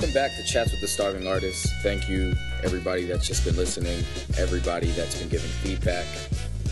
Welcome back to Chats with the Starving Artist. Thank you, everybody that's just been listening, everybody that's been giving feedback.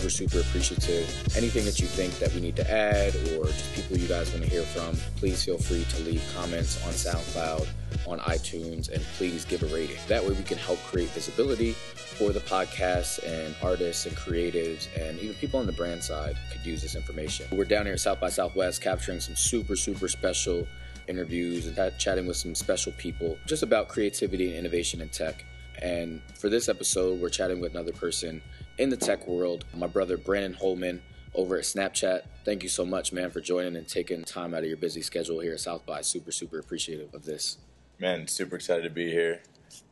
We're super appreciative. Anything that you think that we need to add or just people you guys want to hear from, please feel free to leave comments on SoundCloud, on iTunes, and please give a rating. That way we can help create visibility for the podcast and artists and creatives and even people on the brand side could use this information. We're down here at South by Southwest capturing some super, super special interviews and chatting with some special people just about creativity and innovation in tech. And for this episode, we're chatting with another person in the tech world, my brother Brandon Holman over at Snapchat. Thank you so much, man, for joining and taking time out of your busy schedule here at South by. Super, super appreciative of this. Man, super excited to be here.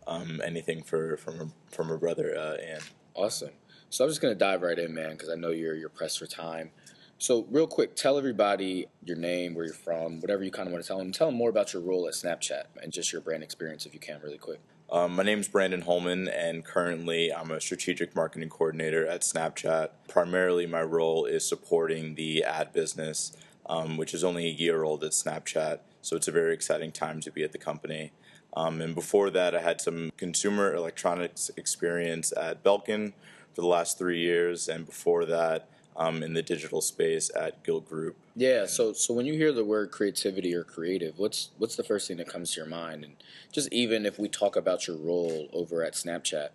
Um, anything for from from a brother, uh, and awesome. So I'm just gonna dive right in, man, because I know you're you're pressed for time. So real quick, tell everybody your name, where you're from, whatever you kind of want to tell them. Tell them more about your role at Snapchat and just your brand experience, if you can, really quick. Um, my name is Brandon Holman, and currently I'm a strategic marketing coordinator at Snapchat. Primarily, my role is supporting the ad business, um, which is only a year old at Snapchat, so it's a very exciting time to be at the company. Um, and before that, I had some consumer electronics experience at Belkin for the last three years, and before that, um, in the digital space at Gilt Group. Yeah. So so when you hear the word creativity or creative, what's what's the first thing that comes to your mind? And just even if we talk about your role over at Snapchat,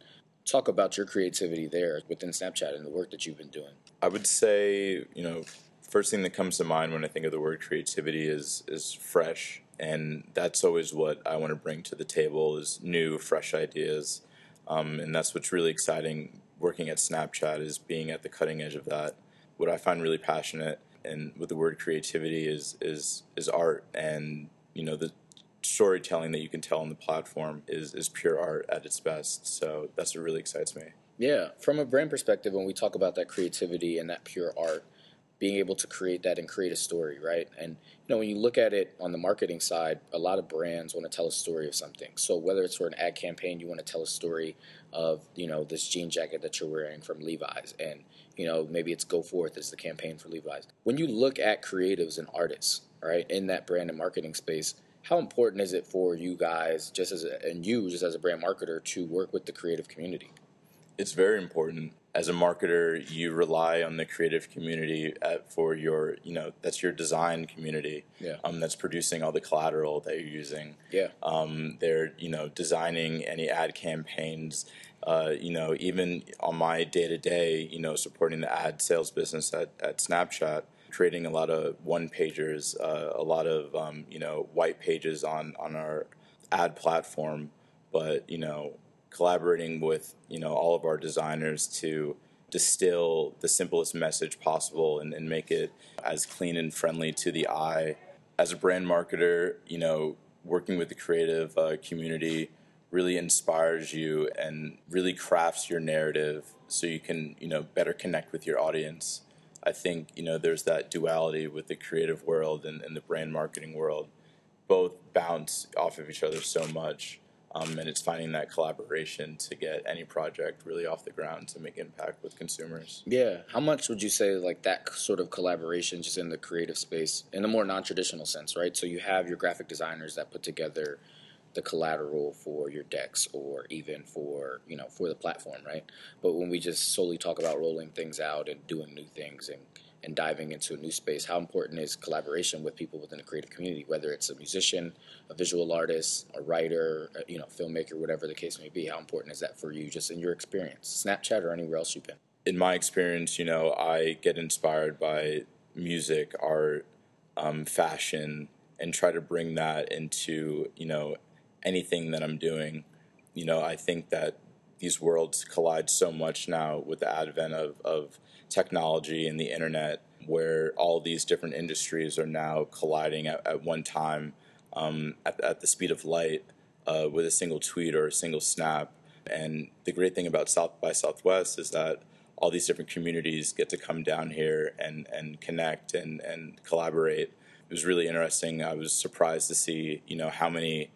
talk about your creativity there within Snapchat and the work that you've been doing. I would say you know first thing that comes to mind when I think of the word creativity is is fresh, and that's always what I want to bring to the table is new, fresh ideas, um, and that's what's really exciting working at Snapchat is being at the cutting edge of that what I find really passionate and with the word creativity is is is art and you know the storytelling that you can tell on the platform is is pure art at its best. So that's what really excites me. Yeah, from a brand perspective, when we talk about that creativity and that pure art, being able to create that and create a story, right? And you know, when you look at it on the marketing side, a lot of brands want to tell a story of something. So whether it's for an ad campaign, you want to tell a story of you know this jean jacket that you're wearing from Levi's, and you know, maybe it's Go Forth as the campaign for Levi's. When you look at creatives and artists, right, in that brand and marketing space, how important is it for you guys, just as a, and you just as a brand marketer, to work with the creative community? It's very important. As a marketer, you rely on the creative community at, for your, you know, that's your design community. Yeah. Um, that's producing all the collateral that you're using. Yeah. Um, they're, you know, designing any ad campaigns uh, you know, even on my day to day, you know, supporting the ad sales business at, at Snapchat, creating a lot of one pagers, uh, a lot of, um, you know, white pages on, on our ad platform, but, you know, collaborating with, you know, all of our designers to distill the simplest message possible and, and make it as clean and friendly to the eye. As a brand marketer, you know, working with the creative uh, community, really inspires you and really crafts your narrative so you can you know better connect with your audience. I think you know there's that duality with the creative world and, and the brand marketing world. Both bounce off of each other so much um, and it's finding that collaboration to get any project really off the ground to make impact with consumers. Yeah. How much would you say like that sort of collaboration just in the creative space in a more non-traditional sense right? So you have your graphic designers that put together the collateral for your decks or even for you know for the platform right? But when we just solely talk about rolling things out and doing new things and and diving into a new space how important is collaboration with people within the creative community whether it's a musician a visual artist a writer a, you know filmmaker whatever the case may be how important is that for you just in your experience snapchat or anywhere else you've been in my experience you know i get inspired by music art um, fashion and try to bring that into you know anything that I'm doing. You know, I think that these worlds collide so much now with the advent of, of technology and the internet, where all these different industries are now colliding at, at one time um, at, at, the speed of light uh, with a single tweet or a single snap. And the great thing about South by Southwest is that all these different communities get to come down here and, and connect and, and collaborate. It was really interesting. I was surprised to see, you know, how many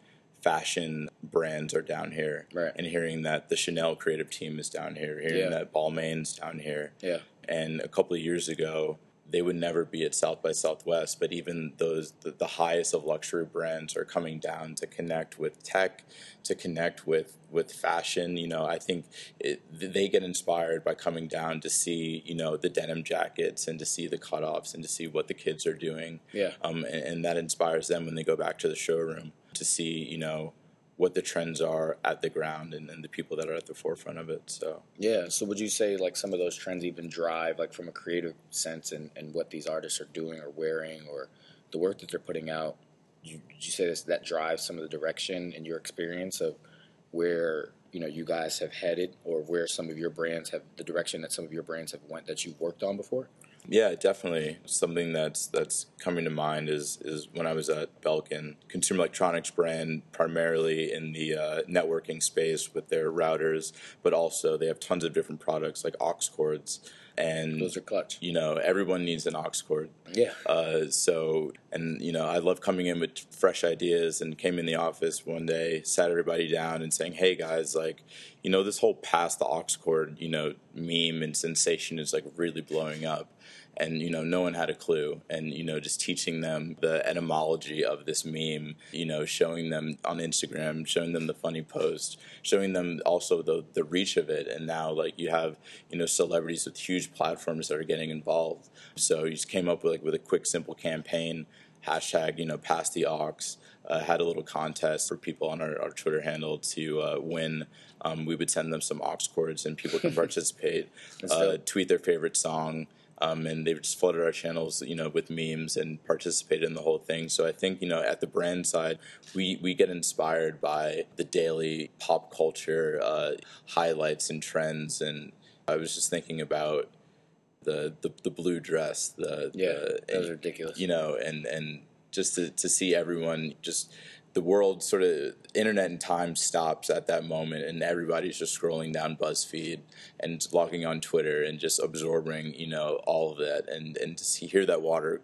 fashion brands are down here, right. and hearing that the Chanel creative team is down here, hearing yeah. that Balmain's down here, yeah. And a couple of years ago, they would never be at South by Southwest. But even those the, the, highest of luxury brands are coming down to connect with tech, to connect with with fashion. You know, I think it, they get inspired by coming down to see you know the denim jackets and to see the cutoffs and to see what the kids are doing. Yeah. Um, and, and that inspires them when they go back to the showroom to see you know what the trends are at the ground and, and the people that are at the forefront of it. So yeah. So would you say like some of those trends even drive like from a creative sense and, and what these artists are doing or wearing or the work that they're putting out? You, you say this that drives some of the direction in your experience of where you know you guys have headed or where some of your brands have the direction that some of your brands have went that you've worked on before? Yeah, definitely. Something that's that's coming to mind is is when I was at Belkin, consumer electronics brand, primarily in the uh, networking space with their routers, but also they have tons of different products like aux cords. And those are clutch. You know, everyone needs an aux cord. Yeah. Uh, so, and you know, I love coming in with fresh ideas. And came in the office one day, sat everybody down, and saying, "Hey guys, like, you know, this whole pass the aux cord, you know, meme and sensation is like really blowing up." And you know no one had a clue and you know just teaching them the etymology of this meme you know showing them on instagram showing them the funny post showing them also the the reach of it. And now like you have you know celebrities with huge platforms that are getting involved. So you just came up with like with a quick simple campaign hashtag you know pass the aux uh, had a little contest for people on our, our Twitter handle to uh, win. Um, we would send them some aux cords and people can participate, uh, tweet their favorite song, um, and they've just flooded our channels, you know, with memes and participated in the whole thing. So I think, you know, at the brand side, we, we get inspired by the daily pop culture uh, highlights and trends. And I was just thinking about the the, the blue dress, the yeah, the, that was ridiculous. You know, and and just to to see everyone just the world sort of internet and time stops at that moment and everybody's just scrolling down buzzfeed and logging on twitter and just absorbing you know all of that and and to hear that water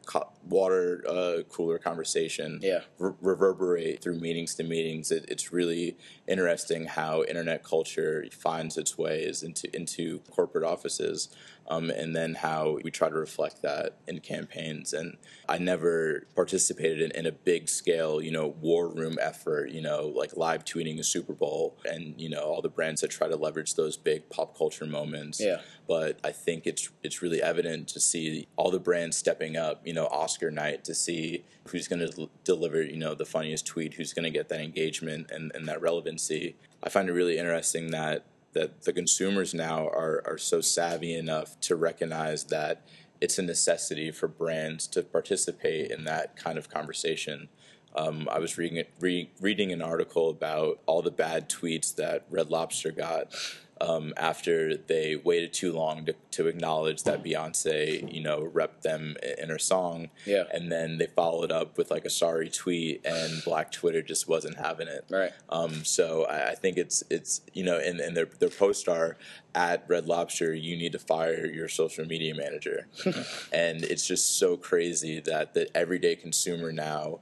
water uh, cooler conversation yeah. re- reverberate through meetings to meetings it, it's really interesting how internet culture finds its ways into into corporate offices um, and then how we try to reflect that in campaigns. And I never participated in, in, a big scale, you know, war room effort, you know, like live tweeting the Super Bowl and, you know, all the brands that try to leverage those big pop culture moments. Yeah. But I think it's it's really evident to see all the brands stepping up, you know, Oscar night to see who's going to deliver, you know, the funniest tweet, who's going to get that engagement and, and that relevancy. I find it really interesting that that the consumers now are, are so savvy enough to recognize that it's a necessity for brands to participate in that kind of conversation. Um, I was reading, re- reading an article about all the bad tweets that Red Lobster got um, after they waited too long to, to acknowledge that Beyonce, you know, repped them in her song. Yeah. And then they followed up with like a sorry tweet, and Black Twitter just wasn't having it. Right. Um, so I, I think it's it's you know, and, and their their posts are at Red Lobster, you need to fire your social media manager, and it's just so crazy that the everyday consumer now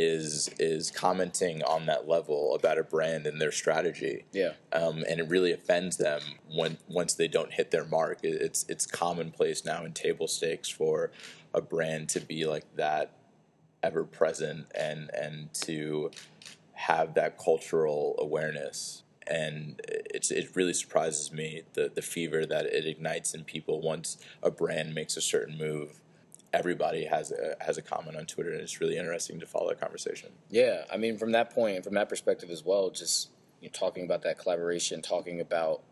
is is commenting on that level about a brand and their strategy. Yeah. Um, and it really offends them when once they don't hit their mark. It's it's commonplace now in table stakes for a brand to be like that ever present and and to have that cultural awareness and it's it really surprises me the the fever that it ignites in people once a brand makes a certain move everybody has a has a comment on Twitter, and it's really interesting to follow that conversation. Yeah, I mean, from that point, from that perspective as well, just you know, talking about that collaboration, talking about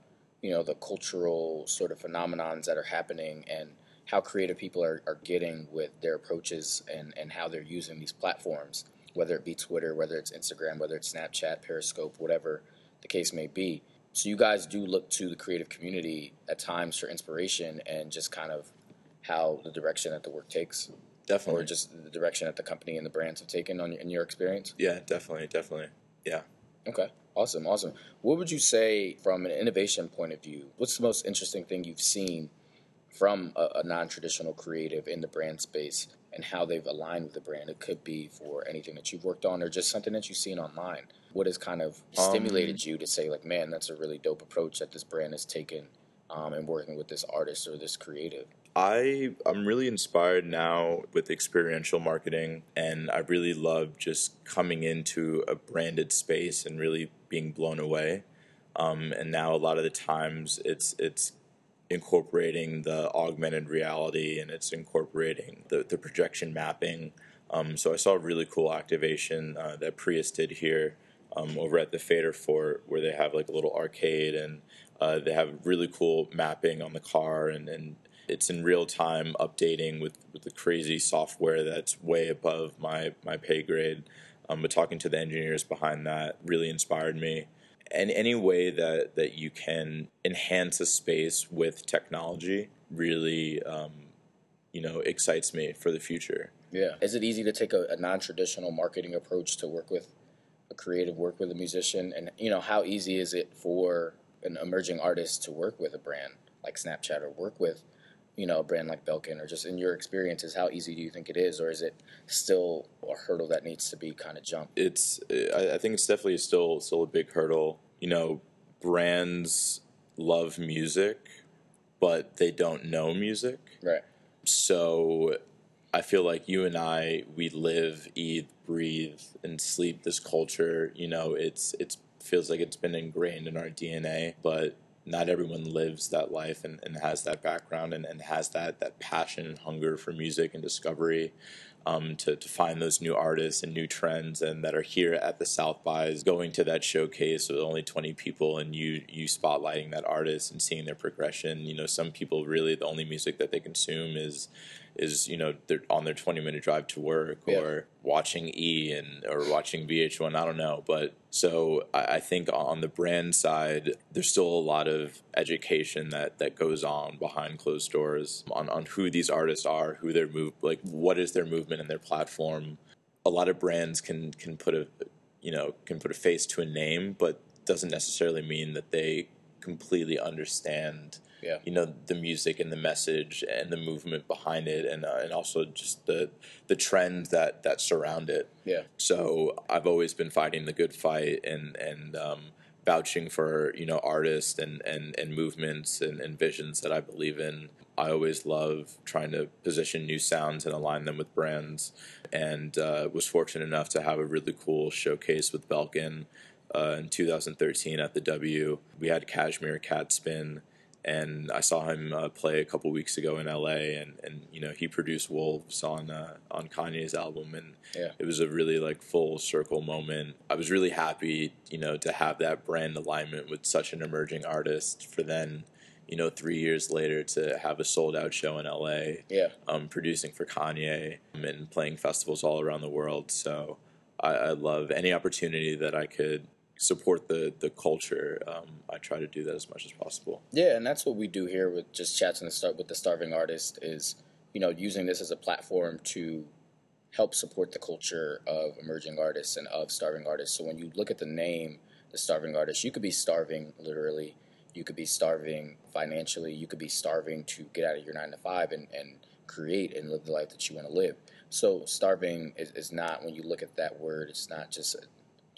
you know the cultural sort of phenomenons that are happening, and how creative people are, are getting with their approaches and and how they're using these platforms, whether it be Twitter, whether it's Instagram, whether it's Snapchat, Periscope, whatever the case may be. So you guys do look to the creative community at times for inspiration and just kind of how the direction that the work takes? Definitely. Or just the direction that the company and the brands have taken on in your experience? Yeah, definitely, definitely. Yeah. Okay. Awesome, awesome. What would you say from an innovation point of view? What's the most interesting thing you've seen from a, a non-traditional creative in the brand space and how they've aligned with the brand? It could be for anything that you've worked on or just something that you've seen online. What has kind of stimulated um, you to say, like, man, that's a really dope approach that this brand has taken um, and working with this artist or this creative? I I'm really inspired now with experiential marketing, and I really love just coming into a branded space and really being blown away. Um, and now a lot of the times it's it's incorporating the augmented reality and it's incorporating the, the projection mapping. Um, so I saw a really cool activation uh, that Prius did here um, over at the Fader Fort, where they have like a little arcade and uh, they have really cool mapping on the car and, and it's in real time updating with, with the crazy software that's way above my, my pay grade. Um, but talking to the engineers behind that really inspired me. And any way that, that you can enhance a space with technology really, um, you know, excites me for the future. Yeah. Is it easy to take a, a non traditional marketing approach to work with a creative work with a musician? And, you know, how easy is it for an emerging artist to work with a brand like Snapchat or work with you know, a brand like Belkin, or just in your experiences, how easy do you think it is, or is it still a hurdle that needs to be kind of jumped? It's, I think it's definitely still still a big hurdle. You know, brands love music, but they don't know music. Right. So, I feel like you and I, we live, eat, breathe, and sleep this culture. You know, it's it's feels like it's been ingrained in our DNA, but not everyone lives that life and, and has that background and, and has that that passion and hunger for music and discovery um, to, to find those new artists and new trends and that are here at the South Bys going to that showcase with only 20 people and you you spotlighting that artist and seeing their progression. You know some people really the only music that they consume is is you know they're on their 20 minute drive to work yeah. or watching E and or watching VH1 I don't know but so I, I, think on the brand side there's still a lot of education that that goes on behind closed doors on on who these artists are who their move like what is their movement and their platform a lot of brands can can put a you know can put a face to a name but doesn't necessarily mean that they completely understand yeah. you know the music and the message and the movement behind it and uh, and also just the the trends that that surround it yeah so i've always been fighting the good fight and and um, vouching for you know artists and and and movements and, and visions that i believe in I always love trying to position new sounds and align them with brands, and uh, was fortunate enough to have a really cool showcase with Belkin uh, in 2013 at the W. We had Cashmere Cat spin, and I saw him uh, play a couple weeks ago in LA, and, and you know he produced Wolves on uh, on Kanye's album, and yeah. it was a really like full circle moment. I was really happy, you know, to have that brand alignment with such an emerging artist. For then, you know, three years later to have a sold out show in LA, yeah, um, producing for Kanye and playing festivals all around the world. So I, I love any opportunity that I could support the the culture, um, I try to do that as much as possible. Yeah, and that's what we do here with just chats and start with the starving artist is you know using this as a platform to help support the culture of emerging artists and of starving artists. So when you look at the name, the starving artist, you could be starving literally. You could be starving financially. You could be starving to get out of your nine to five and, and create and live the life that you want to live. So starving is, is not when you look at that word, it's not just a,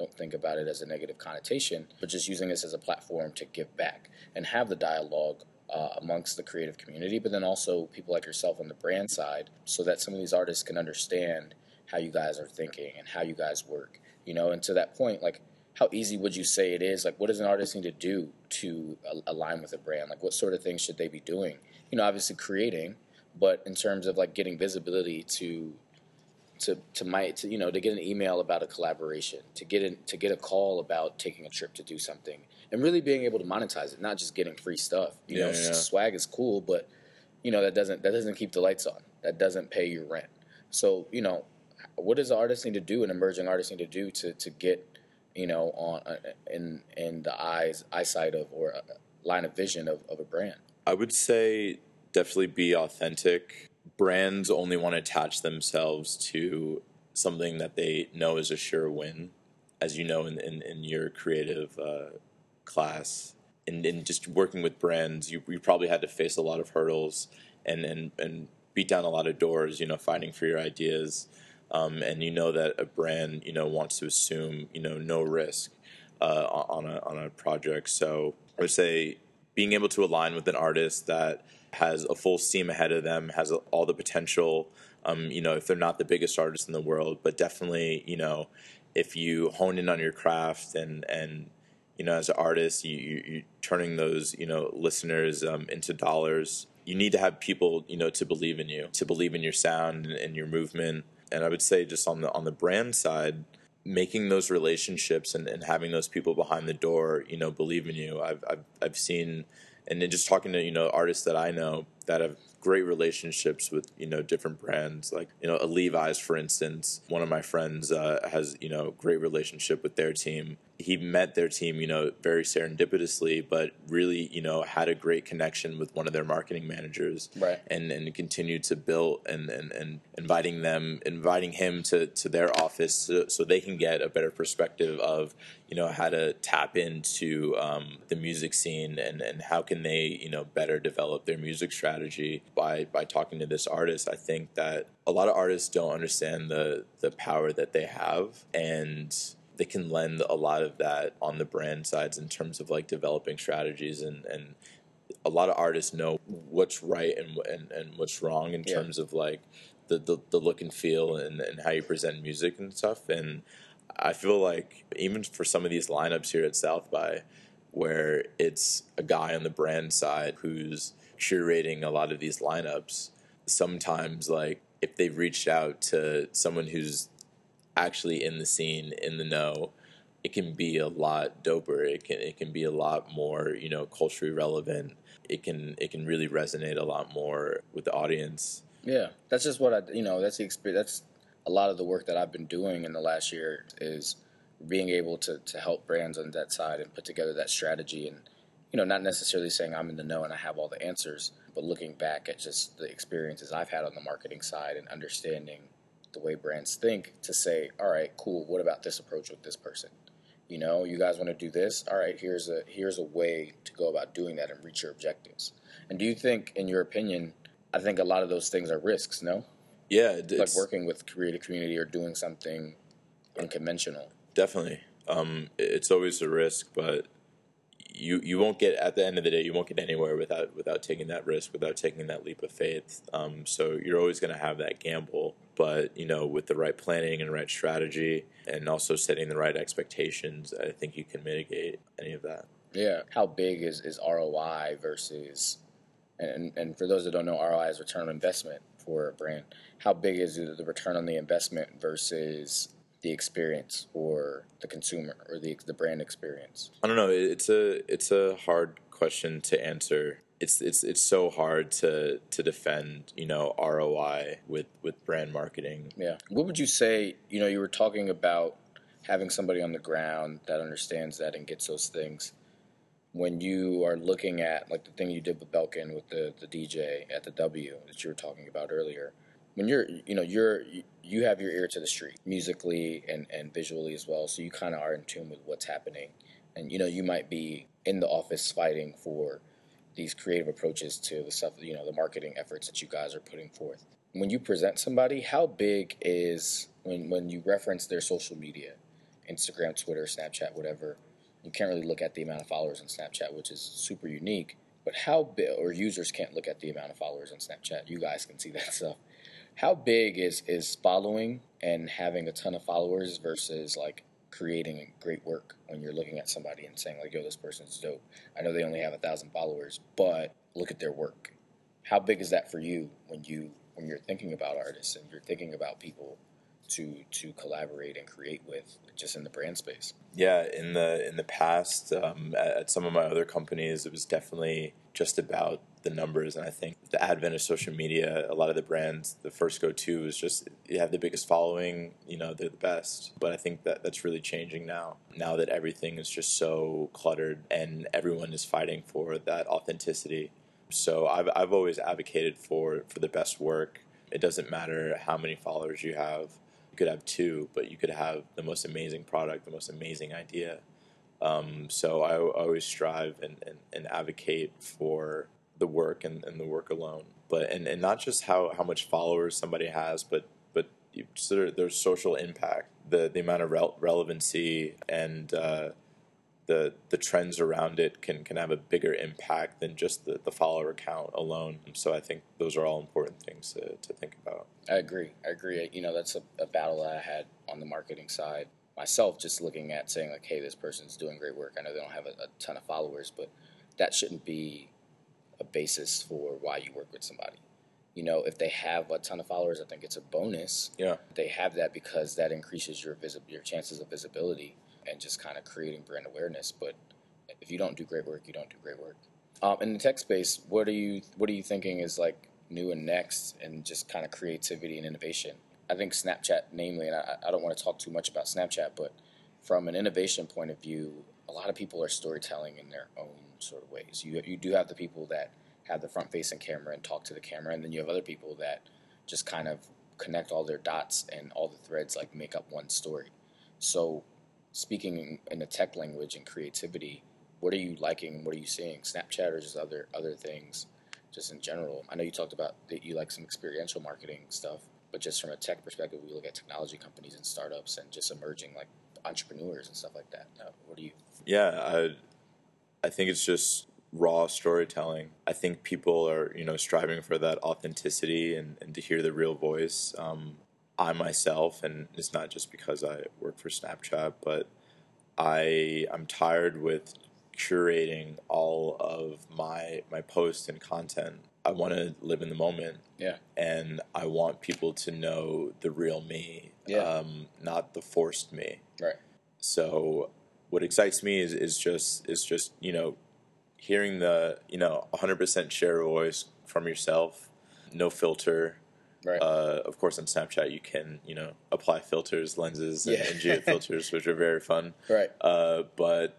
don't think about it as a negative connotation, but just using this as a platform to give back and have the dialogue uh, amongst the creative community, but then also people like yourself on the brand side, so that some of these artists can understand how you guys are thinking and how you guys work. You know, and to that point, like how easy would you say it is? Like, what does an artist need to do to align with a brand? Like, what sort of things should they be doing? You know, obviously creating, but in terms of like getting visibility to to to my to, you know to get an email about a collaboration, to get in, to get a call about taking a trip to do something, and really being able to monetize it, not just getting free stuff. You yeah, know, yeah. swag is cool, but you know that doesn't that doesn't keep the lights on. That doesn't pay your rent. So you know, what does an artist need to do? An emerging artist need to do to to get you know on uh, in in the eyes eyesight of or line of vision of, of a brand. I would say definitely be authentic brands only want to attach themselves to something that they know is a sure win, as you know in, in, in your creative uh, class. And, just working with brands, you, you probably had to face a lot of hurdles and, and, and beat down a lot of doors, you know, fighting for your ideas. Um, and you know that a brand, you know, wants to assume, you know, no risk uh, on, a, on a project. So I would say being able to align with an artist that has a full steam ahead of them, has all the potential. Um, you know, if they're not the biggest artist in the world, but definitely, you know, if you hone in on your craft and and you know, as an artist, you, you you're turning those you know listeners um, into dollars. You need to have people you know to believe in you, to believe in your sound and, and your movement. And I would say just on the on the brand side, making those relationships and, and having those people behind the door, you know, believe in you. I've I've, I've seen, and then just talking to you know artists that I know that have great relationships with you know different brands like you know a levi's for instance one of my friends uh, has you know great relationship with their team he met their team, you know, very serendipitously, but really, you know, had a great connection with one of their marketing managers, right? And and continued to build and and, and inviting them, inviting him to to their office so, so they can get a better perspective of, you know, how to tap into um, the music scene and and how can they, you know, better develop their music strategy by by talking to this artist. I think that a lot of artists don't understand the the power that they have and they can lend a lot of that on the brand sides in terms of like developing strategies and and a lot of artists know what's right and and, and what's wrong in yeah. terms of like the, the, the look and feel and, and how you present music and stuff and I feel like even for some of these lineups here at South by where it's a guy on the brand side who's curating a lot of these lineups sometimes like if they've reached out to someone who's actually in the scene, in the know, it can be a lot doper. It can it can be a lot more you know culturally relevant. It can it can really resonate a lot more with the audience. Yeah, that's just what I you know that's the experience. That's a lot of the work that I've been doing in the last year is being able to to help brands on that side and put together that strategy and you know not necessarily saying I'm in the know and I have all the answers, but looking back at just the experiences I've had on the marketing side and understanding the way brands think to say, all right, cool. What about this approach with this person? You know, you guys want to do this. All right, here's a here's a way to go about doing that and reach your objectives. And do you think, in your opinion, I think a lot of those things are risks. No. Yeah, like working with creative community or doing something unconventional. Definitely, um, it's always a risk, but you you won't get at the end of the day you won't get anywhere without without taking that risk without taking that leap of faith. Um, so you're always going to have that gamble but you know with the right planning and right strategy and also setting the right expectations i think you can mitigate any of that. Yeah. How big is, is roi versus and, and for those that don't know roi is return on investment for a brand. How big is the return on the investment versus the experience or the consumer or the the brand experience? I don't know. It's a it's a hard question to answer. It's it's it's so hard to to defend you know ROI with with brand marketing. Yeah. What would you say? You know, you were talking about having somebody on the ground that understands that and gets those things. When you are looking at like the thing you did with Belkin with the the DJ at the W that you were talking about earlier when you're you know you're you have your ear to the street musically and and visually as well so you kind of are in tune with what's happening. And you know you might be in the office fighting for these creative approaches to the stuff you know the marketing efforts that you guys are putting forth. When you present somebody how big is when when you reference their social media instagram twitter snapchat whatever you can't really look at the amount of followers on snapchat which is super unique but how big or users can't look at the amount of followers on snapchat you guys can see that stuff how big is is following and having a ton of followers versus like creating great work when you're looking at somebody and saying like, "Yo, this person's dope." I know they only have a thousand followers, but look at their work. How big is that for you when you when you're thinking about artists and you're thinking about people to to collaborate and create with just in the brand space? Yeah, in the in the past, um, at, at some of my other companies, it was definitely just about the numbers. And I think the advent of social media, a lot of the brands, the first go to is just you have the biggest following, you know, they're the best. But I think that that's really changing now. Now that everything is just so cluttered and everyone is fighting for that authenticity. So I've I've always advocated for for the best work. It doesn't matter how many followers you have. You could have two, but you could have the most amazing product, the most amazing idea. Um, so I, I, always strive and, and, and advocate for the work and, and the work alone. But and, and not just how, how much followers somebody has, but but sort of their social impact, the the amount of rel- relevancy and uh, the the trends around it can can have a bigger impact than just the, the follower count alone. So I think those are all important things to, to think about. I agree. I agree. You know, that's a, a battle that I had on the marketing side myself, just looking at saying like, hey, this person's doing great work. I know they don't have a, a ton of followers, but that shouldn't be a basis for why you work with somebody. You know, if they have a ton of followers, I think it's a bonus. Yeah, they have that because that increases your visi- your chances of visibility and just kind of creating brand awareness. But if you don't do great work, you don't do great work. Um, in the tech space, what are you what are you thinking is like new and next, and just kind of creativity and innovation? I think Snapchat, namely, and I, I don't want to talk too much about Snapchat, but from an innovation point of view, a lot of people are storytelling in their own sort of ways. You you do have the people that have the front facing camera and talk to the camera, and then you have other people that just kind of connect all their dots and all the threads like make up one story. So speaking in, the tech language and creativity, what are you liking? What are you seeing? Snapchat or just other other things, just in general. I know you talked about that you like some experiential marketing stuff, but just from a tech perspective, we look at technology companies and startups and just emerging like entrepreneurs and stuff like that. What do you? Yeah, I, I think it's just raw storytelling. I think people are you know striving for that authenticity and, and to hear the real voice. Um, I myself, and it's not just because I work for Snapchat, but I I'm tired with curating all of my my posts and content. I want to live in the moment. Yeah. And I want people to know the real me, Yeah. um, not the forced me. Right. So what excites me is, is just is just you know hearing the you know 100% share voice from yourself, no filter. Right. Uh, of course, on Snapchat you can you know apply filters, lenses, and, Yeah. and geo filters, which are very fun. right. Uh, but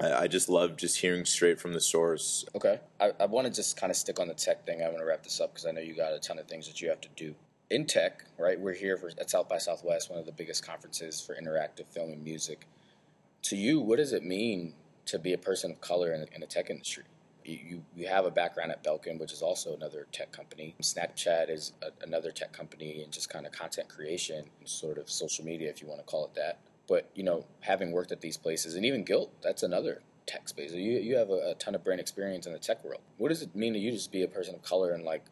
I, I just love just hearing straight from the source. Okay. I, I want to just kind of stick on the tech thing. I want to wrap this up because I know you got a ton of things that you have to do. In tech, right? We're here for, at South by Southwest, one of the biggest conferences for interactive film and music. To you, what does it mean to be a person of color in, in the tech industry? You, you, have a background at Belkin, which is also another tech company. Snapchat is a, another tech company and just kind of content creation, and sort of social media, if you want to call it that. But you know, having worked at these places, and even Gilt, that's another tech space. You you have a, a ton of brand experience in the tech world. What does it mean to you to just be a person of color, and like,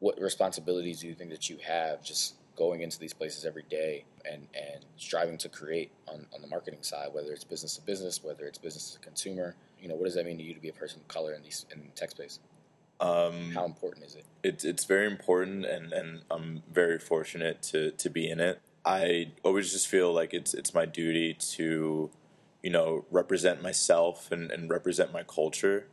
what responsibilities do you think that you have just going into these places every day and and striving to create on, on the marketing side, whether it's business to business, whether it's business to consumer? You know, what does that mean to you to be a person of color in these in the tech space? Um, How important is it? it's it's very important and, and I'm very fortunate to, to be in it. I always just feel like it's it's my duty to, you know, represent myself and, and represent my culture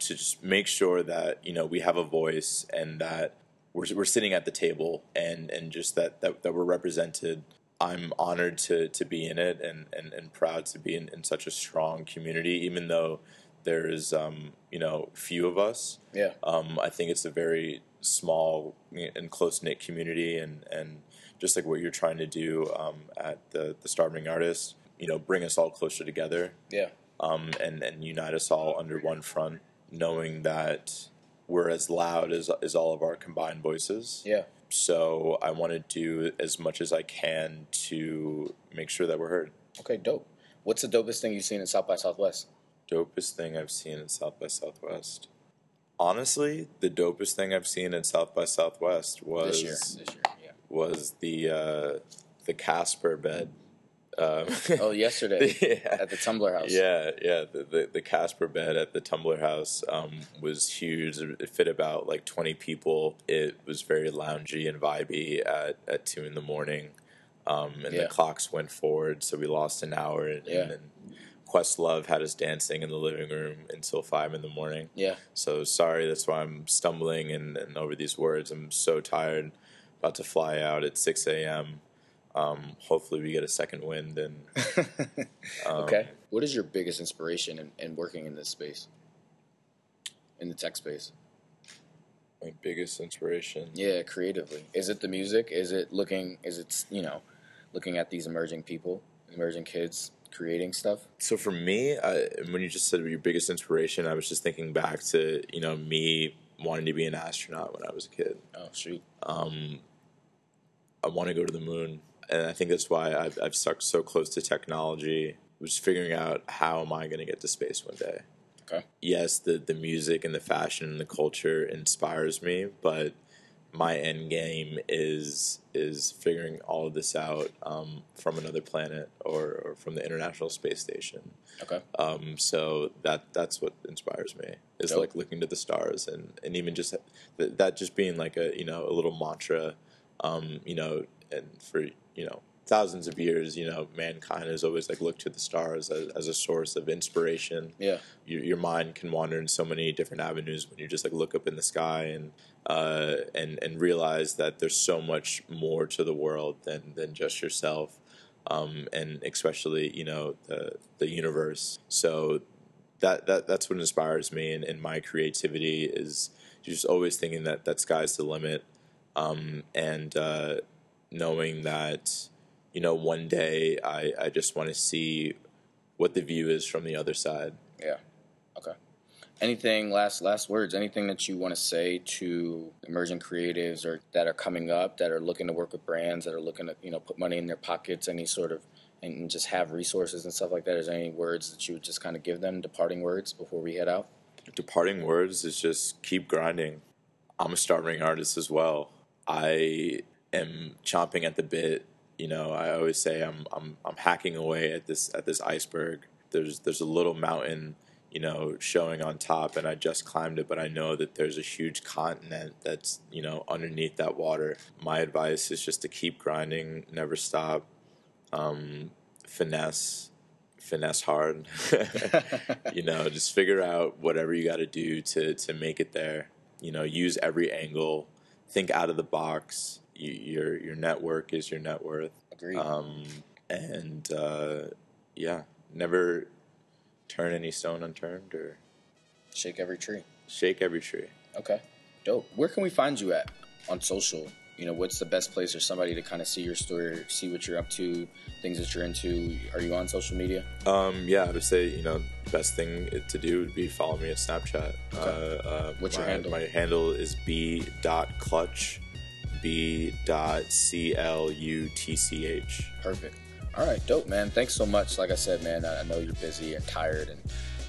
to just make sure that, you know, we have a voice and that we're, we're sitting at the table and, and just that, that, that we're represented. I'm honored to, to be in it and, and, and proud to be in, in such a strong community, even though there is, um, you know, few of us. Yeah, Um, I think it's a very small and close knit community, and, and just like what you're trying to do um, at the the Starving Artists, you know, bring us all closer together yeah, um, and and unite us all under one front, knowing that we're as loud as as all of our combined voices. yeah. So I want to do as much as I can to make sure that we're heard. Okay, dope. What's the dopest thing you've seen in South by Southwest? dopest thing I've seen in South by Southwest. Honestly, the dopest thing I've seen in South by Southwest was This year, this year. Was the uh, the Casper bed. Um, Oh, yesterday yeah. at the Tumblr House. Yeah, yeah. The, the, the Casper bed at the Tumblr House um, was huge. It fit about like 20 people. It was very loungy and vibey at, at 2 in the morning. Um, and Yeah. the clocks went forward, so we lost an hour. And, Yeah. and then Questlove had us dancing in the living room until 5 in the morning. Yeah. So sorry, that's why I'm stumbling and, and over these words. I'm so tired. About to fly out at 6 a.m. Um, hopefully, we get a second wind and um, okay. What is your biggest inspiration in, in working in this space? In the tech space? my biggest inspiration. Yeah, creatively. Is it the music? Is it looking is it you know, looking at these emerging people, emerging kids creating stuff? So for me, I, when you just said your biggest inspiration, I was just thinking back to you know me wanting to be an astronaut when I was a kid. Oh shoot. Um, I want to go to the moon, and I think that's why I've, I've stuck so close to technology. was figuring out how am I going to get to space one day. Okay. Yes, the the music and the fashion and the culture inspires me, but my end game is is figuring all of this out um, from another planet or, or, from the International Space Station. Okay. Um, so that that's what inspires me. Is Dope. like looking to the stars and, and even just that, that just being like a you know a little mantra, um, you know, and for you know thousands of years, you know, mankind has always like looked to the stars as, as a source of inspiration. Yeah. Your, your mind can wander in so many different avenues when you just like look up in the sky and uh, and and realize that there's so much more to the world than than just yourself, um, and especially you know the the universe. So that that that's what inspires me and, and my creativity is just always thinking that that sky's the limit, um, and uh, knowing that you know one day I I just want to see what the view is from the other side. Yeah. Okay. Anything last last words? Anything that you want to say to emerging creatives or that are coming up that are looking to work with brands that are looking to you know put money in their pockets? Any sort of and just have resources and stuff like that. Is there any words that you would just kind of give them, departing words before we head out? Departing words is just keep grinding. I'm a starving artist as well. I am chomping at the bit. You know, I always say I'm I'm I'm hacking away at this at this iceberg. There's there's a little mountain, you know, showing on top, and I just climbed it, but I know that there's a huge continent that's you know underneath that water. My advice is just to keep grinding, never stop, um, finesse, finesse hard. you know, just figure out whatever you got to do to to make it there. You know, use every angle, think out of the box. You, your your network is your net worth. Agreed. Um, and uh, yeah, never turn any stone unturned or Shake every tree. shake every tree. Okay. Dope. Where can we find you at on social? You know, what's the best place for somebody to kind of see your story, see what you're up to, things that you're into? Are you on social media? Um, yeah, I would say you know best thing to do would be follow me on Snapchat. Uh, uh, What's your my- handle? My handle is b dot clutch, b dot c l u t c h. Perfect. All right, dope, man. Thanks so much. Like I said, man, I know you're busy and tired, and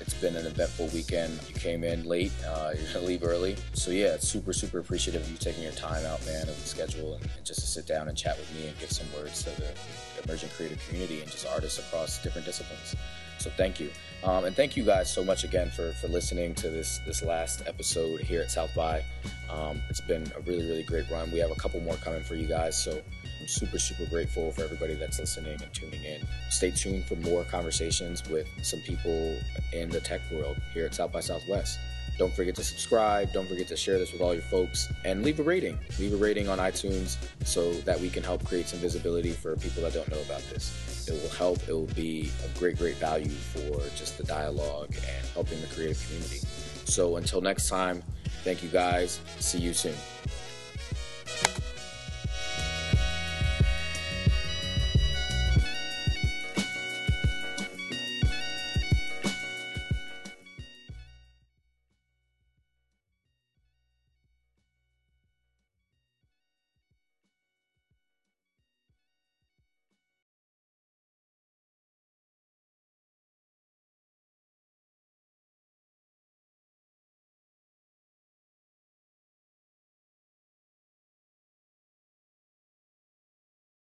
it's been an eventful weekend. You came in late. Uh, you're gonna leave early, so yeah, it's super, super appreciative of you taking your time out, man, of the schedule, and, and just to sit down and chat with me and give some words to the emerging creative community and just artists across different disciplines. So thank you, um, and thank you guys so much again for for listening to this this last episode here at South by. Um, it's been a really, really great run. We have a couple more coming for you guys, so I'm super, super grateful for everybody that's listening and tuning in. Stay tuned for more conversations with some people in the tech world here at South by Southwest. Don't forget to subscribe. Don't forget to share this with all your folks and leave a rating. Leave a rating on iTunes so that we can help create some visibility for people that don't know about this. It will help. It will be of great, great value for just the dialogue and helping the creative community. So until next time, thank you guys. See you soon.